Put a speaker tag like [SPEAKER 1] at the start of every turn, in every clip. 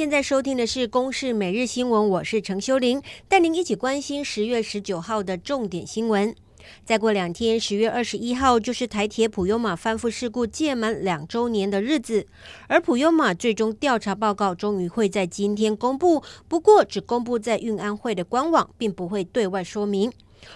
[SPEAKER 1] 现在收听的是《公视每日新闻》，我是陈修玲，带您一起关心十月十九号的重点新闻。再过两天，十月二十一号就是台铁普悠玛翻覆事故届满两周年的日子，而普悠玛最终调查报告终于会在今天公布，不过只公布在运安会的官网，并不会对外说明。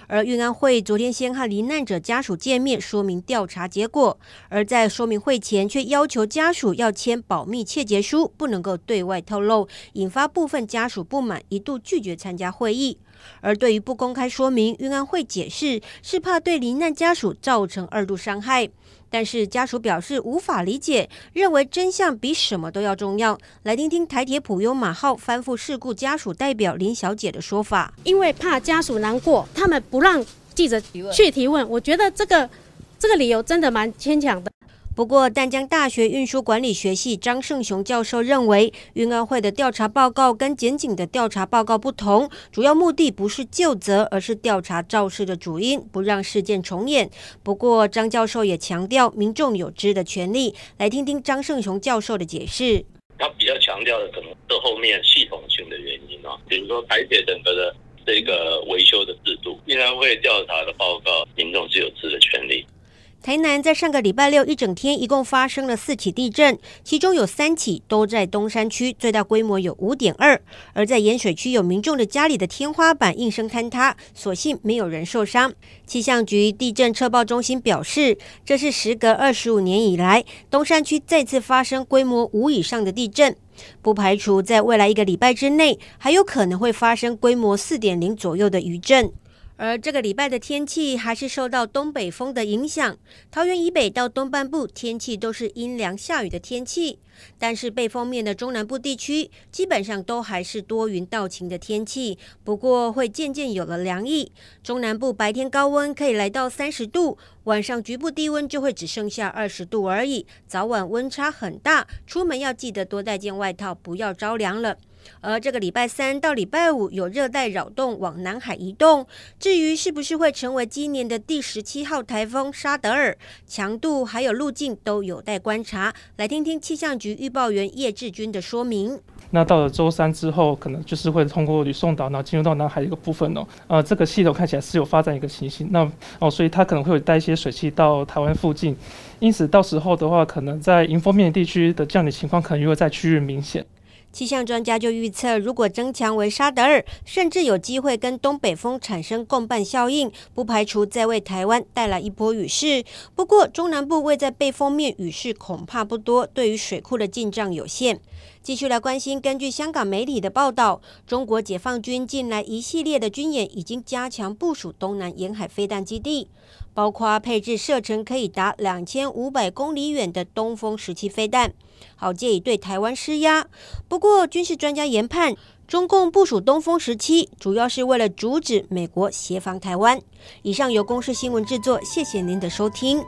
[SPEAKER 1] 而运安会昨天先和罹难者家属见面，说明调查结果。而在说明会前，却要求家属要签保密窃结书，不能够对外透露，引发部分家属不满，一度拒绝参加会议。而对于不公开说明，运安会解释是怕对罹难家属造成二度伤害。但是家属表示无法理解，认为真相比什么都要重要。来听听台铁普悠玛号翻覆事故家属代表林小姐的说法。
[SPEAKER 2] 因为怕家属难过，他们不让记者去提问。我觉得这个这个理由真的蛮牵强的。
[SPEAKER 1] 不过，淡江大学运输管理学系张胜雄教授认为，运安会的调查报告跟检警的调查报告不同，主要目的不是就责，而是调查肇事的主因，不让事件重演。不过，张教授也强调，民众有知的权利。来听听张胜雄教授的解释。
[SPEAKER 3] 他比较强调的可能是后面系统性的原因啊，比如说台铁整个的这个维修的制度，运安会调查的报告，民众是有知的权利。
[SPEAKER 1] 台南在上个礼拜六一整天，一共发生了四起地震，其中有三起都在东山区，最大规模有五点二。而在盐水区，有民众的家里的天花板应声坍塌，所幸没有人受伤。气象局地震测报中心表示，这是时隔二十五年以来，东山区再次发生规模五以上的地震，不排除在未来一个礼拜之内，还有可能会发生规模四点零左右的余震。而这个礼拜的天气还是受到东北风的影响，桃园以北到东半部天气都是阴凉下雨的天气。但是被风面的中南部地区基本上都还是多云到晴的天气，不过会渐渐有了凉意。中南部白天高温可以来到三十度，晚上局部低温就会只剩下二十度而已，早晚温差很大，出门要记得多带件外套，不要着凉了。而这个礼拜三到礼拜五有热带扰动往南海移动，至于是不是会成为今年的第十七号台风沙德尔，强度还有路径都有待观察。来听听气象局预报员叶志军的说明。
[SPEAKER 4] 那到了周三之后，可能就是会通过吕宋岛，然后进入到南海一个部分哦。呃，这个系统看起来是有发展一个情形，那哦，所以它可能会有带一些水汽到台湾附近，因此到时候的话，可能在迎风面地区的降雨情况可能又会在区域明显。
[SPEAKER 1] 气象专家就预测，如果增强为沙德尔，甚至有机会跟东北风产生共伴效应，不排除再为台湾带来一波雨势。不过，中南部位在背风面，雨势恐怕不多，对于水库的进账有限。继续来关心，根据香港媒体的报道，中国解放军近来一系列的军演已经加强部署东南沿海飞弹基地，包括配置射程可以达两千五百公里远的东风十七飞弹。好借以对台湾施压。不过，军事专家研判，中共部署东风十七，主要是为了阻止美国协防台湾。以上由公视新闻制作，谢谢您的收听。